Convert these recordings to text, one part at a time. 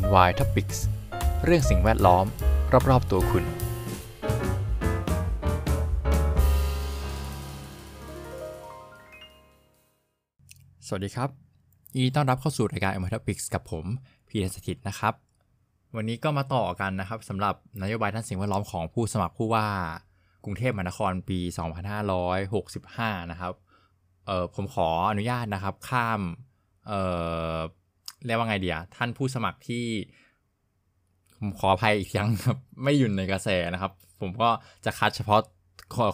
NY Topics เรื่องสิ่งแวดล้อม รอบ ๆ ตัวคุณ สวัสดีครับยินดีต้อนรับเข้าสู่รายการ NY Topics กับผมพีรสถิตนะครับ วันนี้ก็มาต่อกันนะครับสำหรับนโยบายด้านสิ่งแวดล้อมของผู้สมัครผู้ว่ากรุงเทพมหานครปี 2565 นะครับเออผมขออนุญาตนะครับข้ามเออ เรียกว่าไงเดียท่านผู้สมัครที่ผมขออภัยอีกครั้งครับ ไม่อยู่ในกระแสนะครับ ผมก็จะคัดเฉพาะ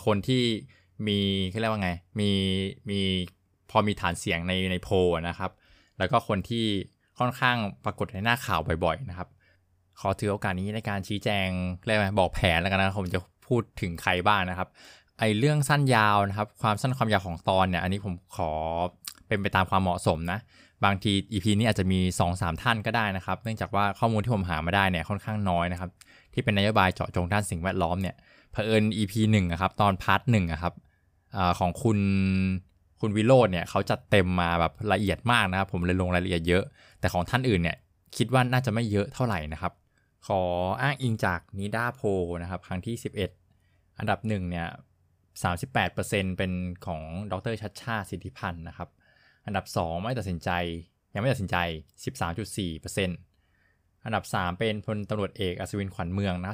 คนที่มีเรียกว่าไง มีมีพอมีฐานเสียงในในโพนะครับ แล้วก็คนที่ค่อนข้างปรากฏในหน้าข่าวบ่อยๆนะครับ ขอถือโอกาสนี้ในการชี้แจงเรียกว่าบอกแผนแล้วกันนะผมจะพูดถึงใครบ้างนะครับไอเรื่องสั้นยาวนะครับ ความสั้นความยาวของตอนเนี่ย อันนี้ผมขอเป็นไปตามความเหมาะสมนะ บางที EP นี้อาจจะมี 2-3 ท่านก็ได้นะครับ เนื่องจากว่าข้อมูลที่ผมหามาได้เนี่ยค่อนข้างน้อยนะครับ ที่เป็นนโยบายเจาะจงด้านสิ่งแวดล้อมเนี่ยเผอิญ EP 1นะครับตอน part หนึ่งครับอของคุณคุณวิโรจน์เนี่ยเขาจัดเต็มมาแบบละเอียดมากนะครับ ผมเลยลงรายละเอียดเยอะ แต่ของท่านอื่นเนี่ยคิดว่าน่าจะไม่เยอะเท่าไหร่นะครับ ขออ้างอิงจากนิด้าโพลนะครับ ครั้งที่ 11 อันดับหนึ่งเนี่ย38%เป็นของดรชัดชาติสิทธิพันธ์นะครับ อันดับ 2 ไม่ตัดสินใจ ยังไม่ตัดสินใจ 13.4%อันดับ 3 เป็นพลตำรวจเอกอัศวินขวัญเมืองนะ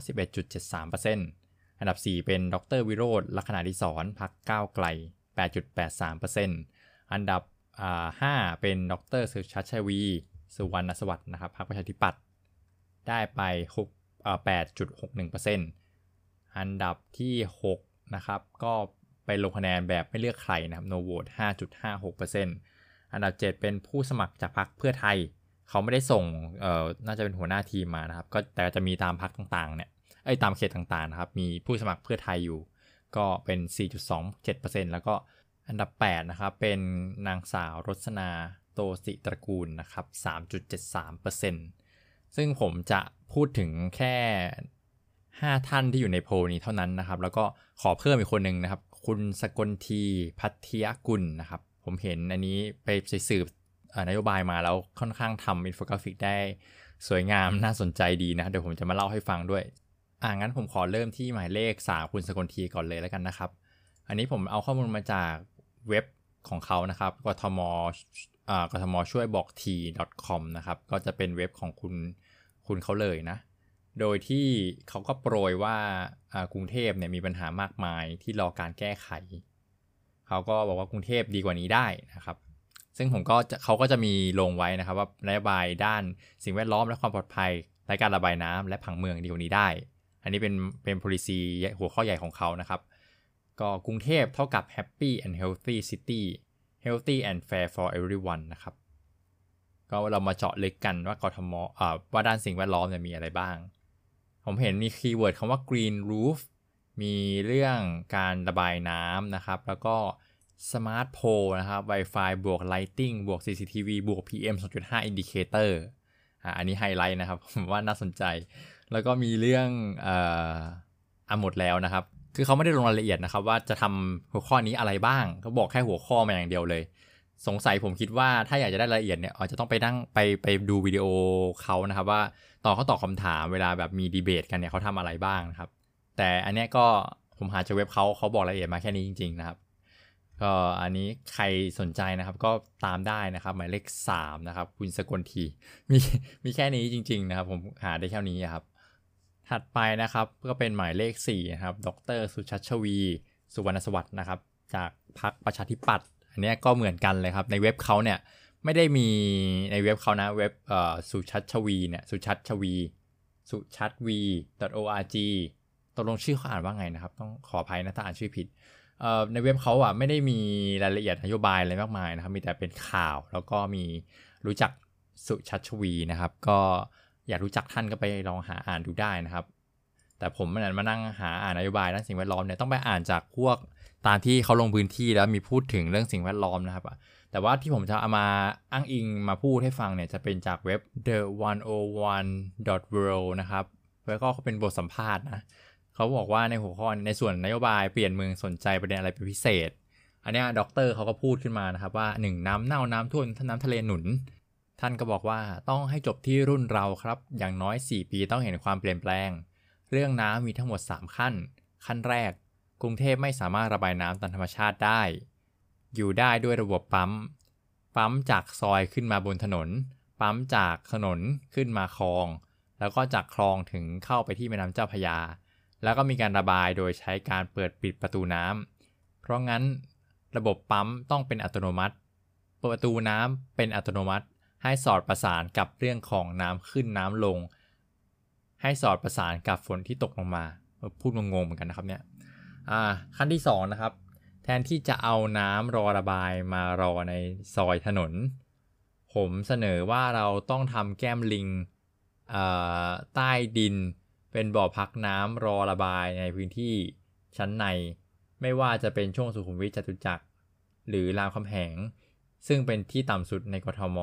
11.73%อันดับ 4 เป็นดรวิโรธลักษณะดิศรพักก้าวไกล 8.83%อันดับ5เป็นดรสุชัชวี สุวรรณสวัสดิ์นะครับพรรคประชาธิปัตย์ได้ไป8.61%อันดับที่ 6 นะครับ ก็ไปลงคะแนนแบบไม่เลือกใครนะครับ no vote 5.56% อันดับ 7 เป็นผู้สมัครจากพรรคเพื่อไทย เขาไม่ได้ส่งเอ่อน่าจะเป็นหัวหน้าทีมมานะครับ ก็แต่จะมีตามพรรคต่างๆเนี่ยไอ้ตามเขตต่างๆนะครับ มีผู้สมัครเพื่อไทยอยู่ ก็เป็น 4.27%แล้วก็อันดับ 8 นะครับ เป็นนางสาวรสนาโตสิตระกูลนะครับ 3.73%ซึ่งผมจะพูดถึงแค่ 5 ท่านที่อยู่ในโพลนี้เท่านั้นนะครับ แล้วก็ขอเพิ่มอีกคนหนึ่งนะครับ คุณสกลธีภัททิยกุลนะครับ ผมเห็นอันนี้ไปสืบนโยบายมาแล้วค่อนข้างทำอินโฟกราฟิกได้สวยงามน่าสนใจดีนะ เดี๋ยวผมจะมาเล่าให้ฟังด้วย อ่างั้นผมขอเริ่มที่หมายเลข3คุณสกลธีก่อนเลยแล้วกันนะครับ อันนี้ผมเอาข้อมูลมาจากเว็บของเขานะครับกทมกทมช่วยบอกที .com นะครับ ก็จะเป็นเว็บของคุณคุณเขาเลยนะ โดยที่เขาก็โปรยว่ากรุงเทพเนี่ยมีปัญหามากมายที่รอการแก้ไข เขาก็บอกว่ากรุงเทพดีกว่านี้ได้นะครับ ซึ่งผมก็เขาก็จะมีลงไว้นะครับ ว่านโยบายด้านสิ่งแวดล้อมและความปลอดภัย และการระบายน้ำและผังเมืองดีกว่านี้ได้ อันนี้เป็นเป็น policy หัวข้อใหญ่ของเขานะครับ ก็กรุงเทพเท่ากับ happy and healthy city healthy and fair for everyone นะครับ ก็เรามาเจาะลึกกันว่ากทมว่าด้านสิ่งแวดล้อมเนี่ยมีอะไรบ้าง ผมเห็นมี keyword คำว่า green roof มีเรื่องการระบายน้ำนะครับ แล้วก็ smart pole นะครับ Wi-Fi บวก lighting บวก CCTV บวก PM 2.5 indicator อ่าอันนี้ไฮไลท์นะครับ ผมว่าน่าสนใจ แล้วก็มีเรื่องเอ่ออะหมดแล้วนะครับ คือเขาไม่ได้ลงรายละเอียดนะครับ ว่าจะทำหัวข้อนี้อะไรบ้างเขาบอกแค่หัวข้อมาอย่างเดียวเลย สงสัยผมคิดว่าถ้าอยากจะได้รายละเอียดเนี่ยอาจจะต้องไปนั่งไปไปดูวิดีโอเขานะครับ ว่าตอนเขาตอบคาถามเวลาแบบมีดีเบตกันเนี่ยเขาทำอะไรบ้างนะครับ แต่อันนี้ก็ผมหาจากเว็บเขาเขาบอกรายละเอียดมาแค่นี้จริง ๆ นะครับก็อันนี้ใครสนใจนะครับก็ตามได้นะครับ หมายเลข3นะครับคุณสกลทีมีมีแค่นี้จริง ๆ นะครับ ผมหาได้แค่นี้ครับ ถัดไปนะครับก็เป็นหมายเลข4นะครับดรสุชัชวี สุวรรณสวัสดิ์นะครับ จากพรรคประชาธิปัตย์อันนี้ก็เหมือนกันเลยครับ ในเว็บเขาเนี่ยไม่ได้มีในเว็บเขานะเว็บเอ่อสุชัชวีเนี่ยสุชัชวีสุชัชวี .org ตกลงชื่อเขาอ่านว่าไงนะครับ ต้องขออภัยนะถ้าอ่านชื่อผิดในเว็บเขาอะไม่ได้มีรายละเอียดนโยบายอะไรมากมายนะครับ มีแต่เป็นข่าวแล้วก็มีรู้จักสุชัชวีร์นะครับ ก็อยากรู้จักท่านก็ไปลองหาอ่านดูได้นะครับ แต่ผมมันมานั่งหาอ่านนโยบายด้านสิ่งแวดล้อมเนี่ยต้องไปอ่านจากพวกตามที่เขาลงพื้นที่แล้วมีพูดถึงเรื่องสิ่งแวดล้อมนะครับแต่ว่าที่ผมจะเอามาอ้างอิงมาพูดให้ฟังเนี่ยจะเป็นจากเว็บ the 101 world นะครับแล้วก็เขาเป็นบทสัมภาษณ์นะ เขาบอกว่าในหัวข้อในส่วนนโยบายเปลี่ยนเมืองสนใจประเด็นอะไรเป็นพิเศษ อันนี้ด็อกเตอร์เขาก็พูดขึ้นมานะครับว่า 1. น้ำเน่าน้ำท่วมน้ำทะเลหนุน ท่านก็บอกว่าต้องให้จบที่รุ่นเราครับ อย่างน้อย 4 ปีต้องเห็นความเปลี่ยนแปลง เรื่องน้ำมีทั้งหมด 3 ขั้น ขั้นแรก กรุงเทพไม่สามารถระบายน้ำตามธรรมชาติได้ อยู่ได้ด้วยระบบปั๊ม ปั๊มจากซอยขึ้นมาบนถนน ปั๊มจากถนนขึ้นมาคลอง แล้วก็จากคลองถึงเข้าไปที่แม่น้ำเจ้าพระยา แล้วก็มีการระบายโดยใช้การเปิดปิดประตูน้ำ เพราะงั้นระบบปั๊มต้องเป็นอัตโนมัติ ประตูน้ำเป็นอัตโนมัติ ให้สอดประสานกับเรื่องของน้ำขึ้นน้ำลง ให้สอดประสานกับฝนที่ตกลงมา พูดงงๆเหมือนกันนะครับเนี่ยขั้นที่สองนะครับ แทนที่จะเอาน้ำรอระบายมารอในซอยถนน ผมเสนอว่าเราต้องทำแก้มลิงใต้ดิน เป็นบ่อพักน้ำรอระบายในพื้นที่ชั้นใน ไม่ว่าจะเป็นช่วงสุขุมวิทจตุจักร หรือรามคำแหง ซึ่งเป็นที่ต่ำสุดในกทม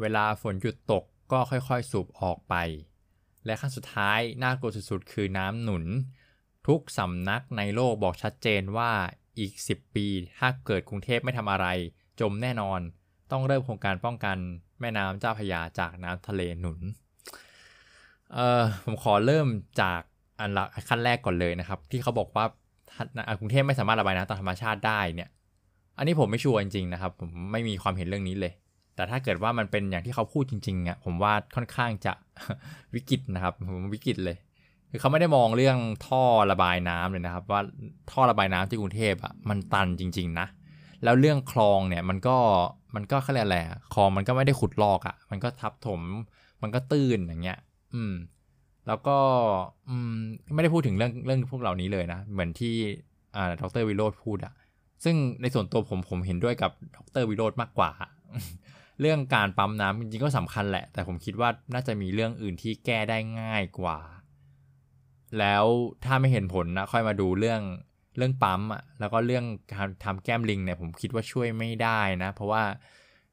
เวลาฝนหยุดตกก็ค่อยๆสูบออกไป และขั้นสุดท้ายน่ากลัวสุดๆ คือน้ำหนุน ทุกสำนักในโลกบอกชัดเจนว่าอีก 10 ปี ถ้าเกิดกรุงเทพไม่ทำอะไร จมแน่นอน ต้องเริ่มโครงการป้องกันแม่น้ำเจ้าพยาจากน้ำทะเลหนุน เอ่อผมขอเริ่มจากอันละขั้นแรกก่อนเลยนะครับ ที่เขาบอกว่ากรุงเทพไม่สามารถระบายน้ำตามธรรมชาติได้เนี่ย อันนี้ผมไม่ชัวร์จริงๆนะครับ ผมไม่มีความเห็นเรื่องนี้เลย แต่ถ้าเกิดว่ามันเป็นอย่างที่เขาพูดจริงๆอะผมว่าค่อนข้างจะวิกฤตนะครับ ผมวิกฤตเลย คือเขาไม่ได้มองเรื่องท่อระบายน้ำเลยนะครับ ว่าท่อระบายน้ำที่กรุงเทพอะมันตันจริง ๆ นะ แล้วเรื่องคลองเนี่ยมันก็มันก็เขาเรียกอะไรคลองมันก็ไม่ได้ขุดลอกอะ มันก็ทับถมมันก็ตื้นอย่างเงี้ย อืม แล้วก็อืมไม่ได้พูดถึงเรื่องเรื่องพวกเหล่านี้เลยนะ เหมือนที่อ่าดรวิโรธพูดอะซึ่งในส่วนตัวผมผมเห็นด้วยกับดรวิโรธมากกว่า เรื่องการปั๊มน้ำจริงๆก็สำคัญแหละ แต่ผมคิดว่าน่าจะมีเรื่องอื่นที่แก้ได้ง่ายกว่า แล้วถ้าไม่เห็นผลนะ ค่อยมาดูเรื่องเรื่องปั๊มอะแล้วก็เรื่องการทำแก้มลิงเนี่ยผมคิดว่าช่วยไม่ได้นะ เพราะว่า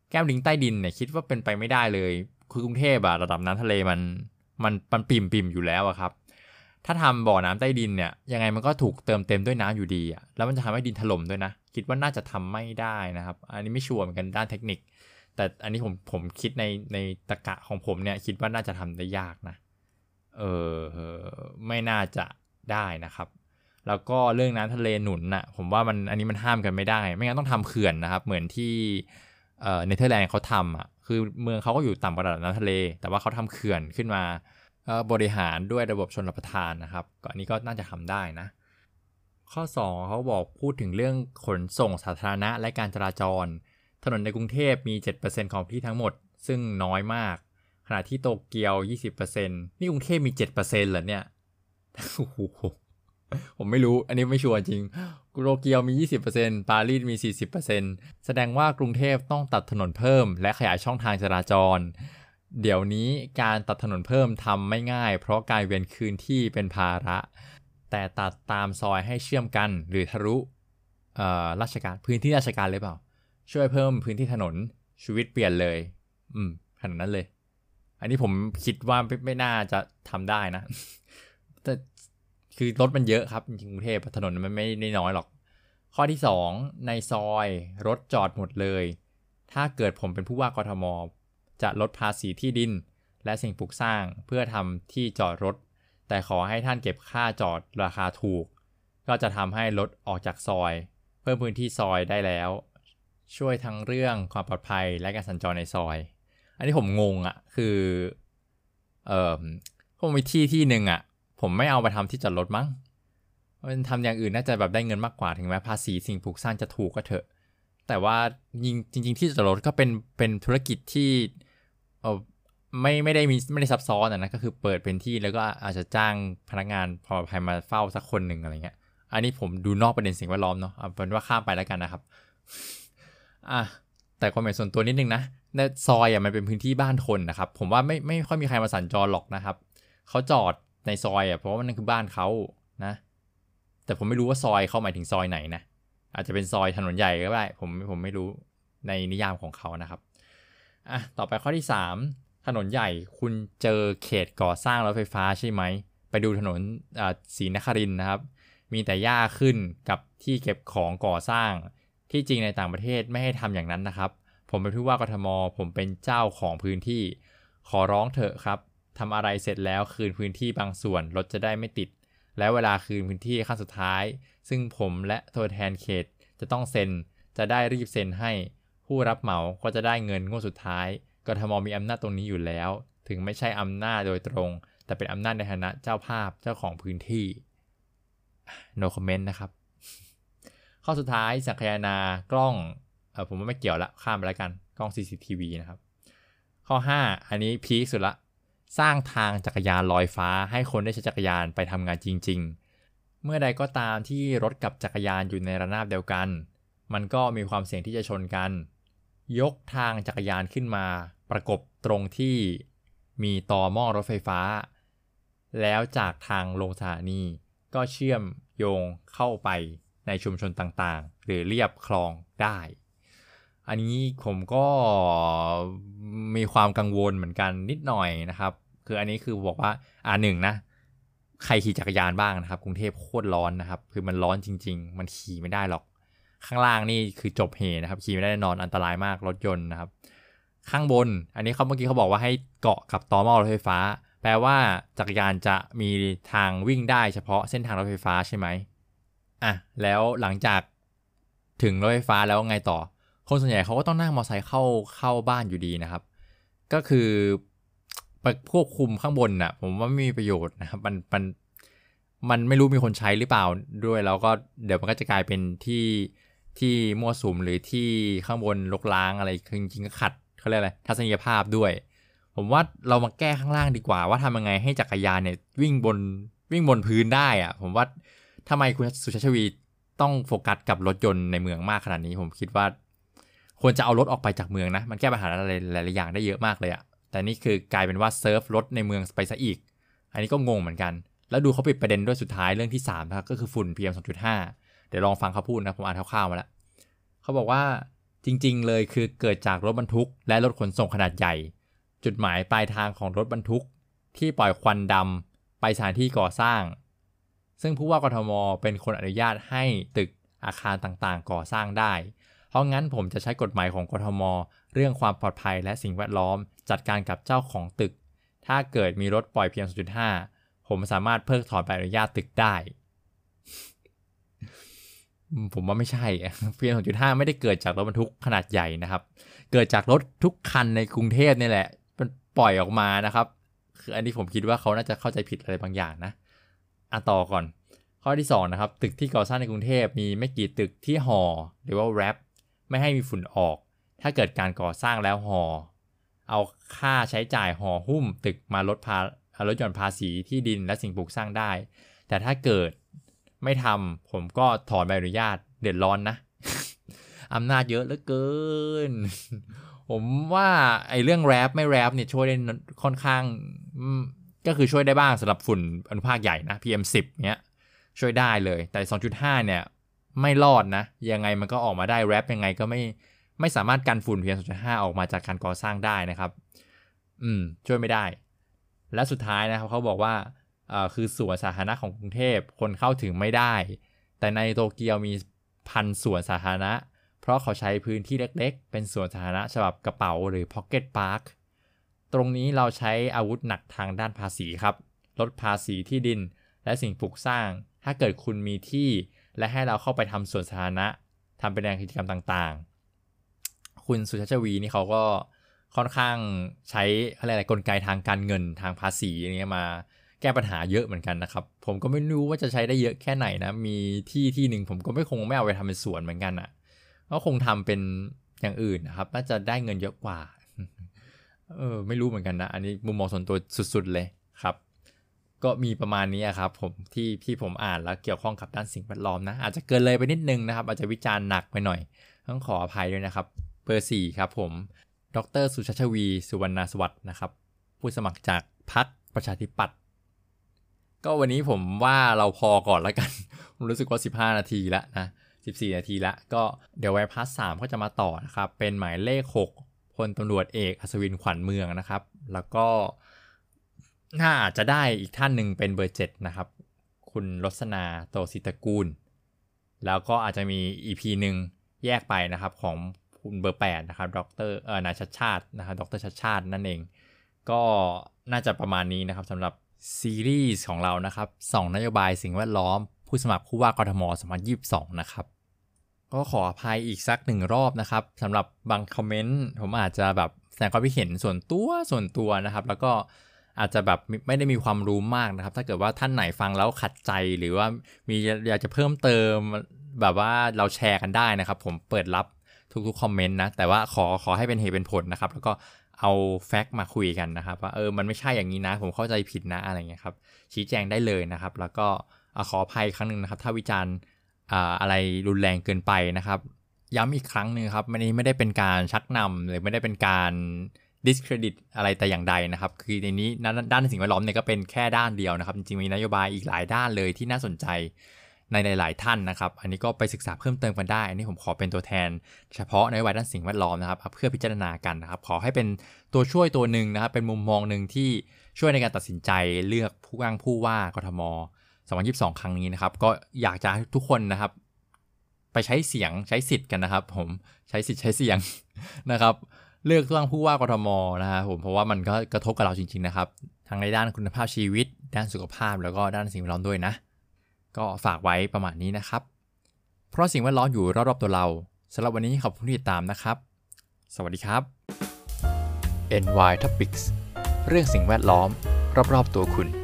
แก้มลิงใต้ดินเนี่ยคิดว่าเป็นไปไม่ได้เลย คือกรุงเทพอะระดับน้ำทะเลมัน มันมันปิ่มปิ่มอยู่แล้วครับ ถ้าทำบ่อน้ำใต้ดินเนี่ยยังไงมันก็ถูกเติมเต็มด้วยน้ำอยู่ดีอะแล้วมันจะทำให้ดินถล่มด้วยนะ คิดว่าน่าจะทำไม่ได้นะครับ อันนี้ไม่ชัวร์เหมือนกันด้านเทคนิค แต่อันนี้ผมผมคิดในในตะกะของผมเนี่ยคิดว่าน่าจะทำได้ยากนะเออไม่น่าจะได้นะครับ แล้วก็เรื่องน้ำทะเลหนุนนะ่ะผมว่ามันอันนี้มันห้ามกันไม่ได้ ไม่งั้นต้องทำเขื่อนนะครับ เหมือนที่เอ่อเนเธอร์แลนด์เขาทำอะ คือเมืองเขาก็อยู่ต่ำกว่าระดับน้ำทะเล แต่ว่าเขาทำเขื่อนขึ้นมาบริหารด้วยระบบชนรับประทานนะครับก็อันนี้ก็น่าจะทำได้นะ ข้อ 2เขาบอกพูดถึงเรื่องขนส่งสาธารณะและการจราจร ถนนในกรุงเทพมี 7%ของที่ทั้งหมด ซึ่งน้อยมาก ขณะที่โตเกียว 20%นี่กรุงเทพมี 7%เหรอเนี่ยโอ้โห ผมไม่รู้ อันนี้ไม่ชัวร์จริงโตเกียวมี 20%ปารีสมี 40%แสดงว่ากรุงเทพต้องตัดถนนเพิ่ม และขยายช่องทางจราจร เดี๋ยวนี้การตัดถนนเพิ่มทำไม่ง่าย เพราะการเวียนคืนที่เป็นภาระ แต่ตัดตามซอยให้เชื่อมกัน หรือทะลุราชการพื้นที่ราชการเลยเปล่า ช่วยเพิ่มพื้นที่ถนนชีวิตเปลี่ยนเลย อืมขนาดนั้นเลย อันนี้ผมคิดว่าไม่ไม่น่าจะทำได้นะ แต่ คือรถมันเยอะครับจริงกรุงเทพถนนมันไม่ได้น้อยหรอก ข้อที่ 2 ในซอยรถจอดหมดเลย ถ้าเกิดผมเป็นผู้ว่ากทม จะลดภาษีที่ดิน และสิ่งปลูกสร้างเพื่อทำที่จอดรถ แต่ขอให้ท่านเก็บค่าจอดราคาถูก ก็จะทำให้รถออกจากซอย เพิ่มพื้นที่ซอยได้แล้ว ช่วยทั้งเรื่องความปลอดภัยและการสัญจรในซอย อันนี้ผมงงอะ่ะคือเอ่อผมมีที่ที่หนึ่งอะ่ะ ผมไม่เอาไปทำที่จอดรถมั้งมันทำอย่างอื่นน่าจะแบบได้เงินมากกว่าถึงแม้ภาษีสิ่งปลูกสร้างจะถูกก็เถอะ แต่ว่าจริงจริงๆที่จอดรถก็เป็นเป็นธุรกิจที่เออไม่ไม่ได้มีไม่ได้ซับซ้อนนะก็คือเปิดเป็นที่แล้วก็อาจจะจ้างพนักงานพอภัยมาเฝ้าสักคนหนึ่งอะไรเงี้ย อันนี้ผมดูนอกประเด็นสิ่งแวดล้อมเนาะเอาเป็นว่าข้ามไปแล้วกันนะครับอะแต่ความเห็นส่วนตัวนิดนึงนะในซอยอะมันเป็นพื้นที่บ้านคนนะครับ ผมว่าไม่ไม่ค่อยมีใครมาสัญจรหรอกนะครับเขาจอด ในซอยอะเพราะว่านั่นคือบ้านเขานะ แต่ผมไม่รู้ว่าซอยเขาหมายถึงซอยไหนนะอาจจะเป็นซอยถนนใหญ่ก็ได้ผมผมไม่รู้ในนิยามของเขานะครับอะต่อไปข้อที่ 3 ถนนใหญ่คุณเจอเขตก่อสร้างรถไฟฟ้าใช่ไหม ไปดูถนนศรีนครินนะครับ มีแต่หญ้าขึ้นกับที่เก็บของก่อสร้าง ที่จริงในต่างประเทศไม่ให้ทำอย่างนั้นนะครับ ผมเป็นผู้ว่ากทม ผมเป็นเจ้าของพื้นที่ ขอร้องเถอะครับ ทำอะไรเสร็จแล้วคืนพื้นที่บางส่วนรถจะได้ไม่ติด แล้วเวลาคืนพื้นที่ขั้นสุดท้าย ซึ่งผมและตัวแทนเขตจะต้องเซ็น จะได้รีบเซ็นให้ ผู้รับเหมาก็จะได้เงินงวดสุดท้ายกทมมีอำนาจตรงนี้อยู่แล้ว ถึงไม่ใช่อำนาจโดยตรง แต่เป็นอำนาจในฐานะเจ้าภาพเจ้าของพื้นที่ no comment นะครับ ข้อสุดท้ายสังคายนากล้องเออผมว่าไม่เกี่ยวละข้ามไปแล้วกันกล้อง CCTV นะครับ ข้อ 5 อันนี้พีคสุดละ สร้างทางจักรยานลอยฟ้าให้คนได้ใช้จักรยานไปทำงานจริง ๆ เมื่อใดก็ตามที่รถกับจักรยานอยู่ในระนาบเดียวกัน มันก็มีความเสี่ยงที่จะชนกัน ยกทางจักรยานขึ้นมาประกบตรงที่มีต่อหม้อรถไฟฟ้า แล้วจากทางลงสถานีก็เชื่อมโยงเข้าไปในชุมชนต่างๆ หรือเรียบคลองได้ อันนี้ผมก็มีความกังวลเหมือนกันนิดหน่อยนะครับ คืออันนี้คือบอกว่าอ่าหนึ่งนะใครขี่จักรยานบ้างนะครับ กรุงเทพโคตรร้อนนะครับ คือมันร้อนจริง ๆ มันขี่ไม่ได้หรอก ข้างล่างนี่คือจบเหนะครับ ขี่ไม่ได้แน่นอนอันตรายมากรถยนต์นะครับ ข้างบน อันนี้เขาเมื่อกี้เขาบอกว่าให้เกาะกับตอหม้อรถไฟฟ้า แปลว่าจักรยานจะมีทางวิ่งได้เฉพาะเส้นทางรถไฟฟ้าใช่ไหมอะแล้วหลังจากถึงรถไฟฟ้าแล้วไงต่อ คนส่วนใหญ่เขาก็ต้องนั่งมอเตอร์ไซค์เข้าเข้าบ้านอยู่ดีนะครับ ก็คือ ไปควบคุมข้างบนน่ะ ผมว่าไม่มีประโยชน์นะครับมันมันมันไม่รู้มีคนใช้หรือเปล่าด้วยแล้วก็เดี๋ยวมันก็จะกลายเป็นที่ที่มั่วสุมหรือที่ข้างบนลกล้างอะไรคือจริงๆก็ขัดเขาเรียกอะไรทัศนียภาพด้วย ผมว่าเรามาแก้ข้างล่างดีกว่า ว่าทำยังไงให้จักรยานเนี่ยวิ่งบนวิ่งบนพื้นได้อะผมว่าทำไมคุณสุชาชวีต้องโฟกัสกับรถยนต์ในเมืองมากขนาดนี้ ผมคิดว่า ควรจะเอารถออกไปจากเมืองนะ มันแก้ปัญหาอะไรหลายๆอย่างได้เยอะมากเลยอะ แต่นี่คือกลายเป็นว่าเซิร์ฟรถในเมืองไปซะอีก อันนี้ก็งงเหมือนกัน แล้วดูเขาปิดประเด็นด้วยสุดท้ายเรื่องที่3นะครับก็คือฝุ่น PM 2.5 เดี๋ยวลองฟังเขาพูดนะผมอ่านคร่าวๆมาแล้วเขาบอกว่าจริง ๆ เลยคือเกิดจากรถบรรทุก และรถขนส่งขนาดใหญ่ จุดหมายปลายทางของรถบรรทุก ที่ปล่อยควันดำไปสถานที่ก่อสร้าง ซึ่งผู้ว่ากทมเป็นคนอนุญาตให้ตึกอาคารต่างๆ ก่อสร้างได้ เพราะงั้นผมจะใช้กฎหมายของกทม เรื่องความปลอดภัยและสิ่งแวดล้อม จัดการกับเจ้าของตึก ถ้าเกิดมีรถปล่อยเพียง 0.5 ผมสามารถเพิกถอนใบอนุญาตตึกได้ ผมว่าไม่ใช่ เพียง2.5ไม่ได้เกิดจากรถบรรทุกขนาดใหญ่นะครับ เกิดจากรถทุกคันในกรุงเทพนี่แหละ มันปล่อยออกมานะครับ คืออันนี้ผมคิดว่าเขาน่าจะเข้าใจผิดอะไรบางอย่างนะอะต่อก่อน ข้อที่2นะครับ ตึกที่ก่อสร้างในกรุงเทพมีไม่กี่ตึกที่ห่อหรือว่าแรปไม่ให้มีฝุ่นออก ถ้าเกิดการก่อสร้างแล้วห่อ เอาค่าใช้จ่ายห่อหุ้มตึกมาลดภาลดหย่อนภาษีที่ดินและสิ่งปลูกสร้างได้ แต่ถ้าเกิดไม่ทำผมก็ถอนใบอนุญาตเดือดร้อนนะอำนาจเยอะเหลือเกิน ผมว่าไอ้เรื่องแรปไม่แรปเนี่ยช่วยได้ค่อนข้างก็คือช่วยได้บ้างสำหรับฝุ่นอนุภาคใหญ่นะ PM10 เนี้ยช่วยได้เลย แต่ 2.5 เนี่ย ไม่รอดนะ ยังไงมันก็ออกมาได้แรปยังไงก็ไม่ ไม่สามารถกันฝุ่น PM 2.5 ออกมาจากการก่อสร้างได้นะครับ อืม ช่วยไม่ได้ และสุดท้ายนะครับเขาบอกว่าเอ่อคือสวนสาธารณะของกรุงเทพคนเข้าถึงไม่ได้ แต่ในโตเกียวมีพันสวนสาธารณะ เพราะเขาใช้พื้นที่เล็กๆ เป็นสวนสาธารณะฉบับกระเป๋าหรือ Pocket Park ตรงนี้เราใช้อาวุธหนักทางด้านภาษีครับ ลดภาษีที่ดินและสิ่งปลูกสร้าง ถ้าเกิดคุณมีที่ และให้เราเข้าไปทำสวนสาธารณะทำเป็นแรงกิจกรรมต่างๆ คุณสุชาชวีนี่เขาก็ค่อนข้างใช้อะไรอะไรกลไกทางการเงินทางภาษีอย่างเงี้ยมาแก้ปัญหาเยอะเหมือนกันนะครับ ผมก็ไม่รู้ว่าจะใช้ได้เยอะแค่ไหนนะ มีที่ที่หนึ่งผมก็ไม่คงไม่เอาไปทำเป็นสวนเหมือนกันอะ่ะก็คงทำเป็นอย่างอื่นนะครับ น่าจะได้เงินเยอะกว่า เออ ไม่รู้เหมือนกันนะ อันนี้มุมมองส่วนตัวสุดๆเลยครับ ก็มีประมาณนี้ครับ ผมที่ที่ผมอ่านแล้วเกี่ยวข้องกับด้านสิ่งแวดล้อมนะ อาจจะเกินเลยไปนิดนึงนะครับ อาจจะวิจารณ์หนักไปหน่อย ต้องขออภัยด้วยนะครับ เบอร์สี่ครับผม ดรสุชาชวี สุวรรณสวัสดิ์นะครับ ผู้สมัครจากพรรคประชาธิปัตย์ก็วันนี้ผมว่าเราพอก่อนแล้วกัน ผมรู้สึกว่า 15 นาทีแล้วนะ 14 นาทีละก็เดี๋ยวไว้พาร์ทสามก็จะมาต่อนะครับ เป็นหมายเลข 6พลตำรวจเอกอัศวินขวัญเมืองนะครับ แล้วก็น่าจะได้อีกท่านหนึ่งเป็นเบอร์7นะครับ คุณรสนาโตสิตกูล แล้วก็อาจจะมี EP หนึ่งแยกไปนะครับของ คุณเบอร์แปดนะครับดรเออนายชัดชาตินะครับดรชัดชาตินั่นเอง ก็น่าจะประมาณนี้นะครับสำหรับซีรีส์ของเรานะครับสองนโยบายสิ่งแวดล้อม ผู้สมัครผู้ว่ากทม 2022 นะครับก็ขออภัยอีกสักหนึ่งรอบนะครับสำหรับบางคอมเมนต์ผมอาจจะแบบแสดงความคิดเห็นส่วนตัวส่วนตัวนะครับ แล้วก็อาจจะแบบไม่ได้มีความรู้มากนะครับ ถ้าเกิดว่าท่านไหนฟังแล้วขัดใจหรือว่ามีอยากจะเพิ่มเติมแบบว่าเราแชร์กันได้นะครับ ผมเปิดรับ ทุกๆคอมเมนต์นะ แต่ว่าขอขอให้เป็นเหตุเป็นผลนะครับ แล้วก็เอาแฟกต์มาคุยกันนะครับ ว่าเออมันไม่ใช่อย่างนี้นะ ผมเข้าใจผิดนะอะไรเงี้ยครับ ชี้แจงได้เลยนะครับ แล้วก็ขออภัยครั้งหนึ่งนะครับ ถ้าวิจารณ์อะไรรุนแรงเกินไปนะครับ ย้ำอีกครั้งหนึ่งครับมันนี้ไม่ได้เป็นการชักนำหรือไม่ได้เป็นการ discredit อะไรแต่อย่างใดนะครับ คือในนี้ด้านสิ่งแวดล้อมเนี่ยก็เป็นแค่ด้านเดียวนะครับ จริงๆมีนโยบายอีกหลายด้านเลยที่น่าสนใจ ในหลาย ๆ ท่านนะครับ อันนี้ก็ไปศึกษาเพิ่มเติมกันได้ อันนี้ผมขอเป็นตัวแทน เฉพาะในโยบายด้านสิ่งแวดล้อมนะครับ เพื่อพิจารณากันนะครับ ขอให้เป็นตัวช่วยตัวหนึ่งนะครับ เป็นมุมมองหนึ่งที่ช่วยในการตัดสินใจเลือกผู้ว่างผู้ว่ากทม2022 ครั้งนี้นะครับ ก็อยากจะให้ทุกคนนะครับ ไปใช้เสียงใช้สิทธิ์กันนะครับ ผมใช้สิทธิ์ใช้เสียงนะครับ เลือกตั้งผู้ว่ากทมนะครับผมเพราะว่ามันก็กระทบกับเราจริง ๆ นะครับ ทั้งในด้านคุณภาพชีวิต ด้านสุขภาพแล้วก็ด้านสิ่งแวดล้อมด้วยนะ ก็ฝากไว้ประมาณนี้นะครับ เพราะสิ่งแวดล้อมอยู่รอบๆตัวเราสำหรับวันนี้ขอบคุณที่ติดตามนะครับ สวัสดีครับ NY Topics เรื่องสิ่งแวดล้อม รอบๆตัวคุณ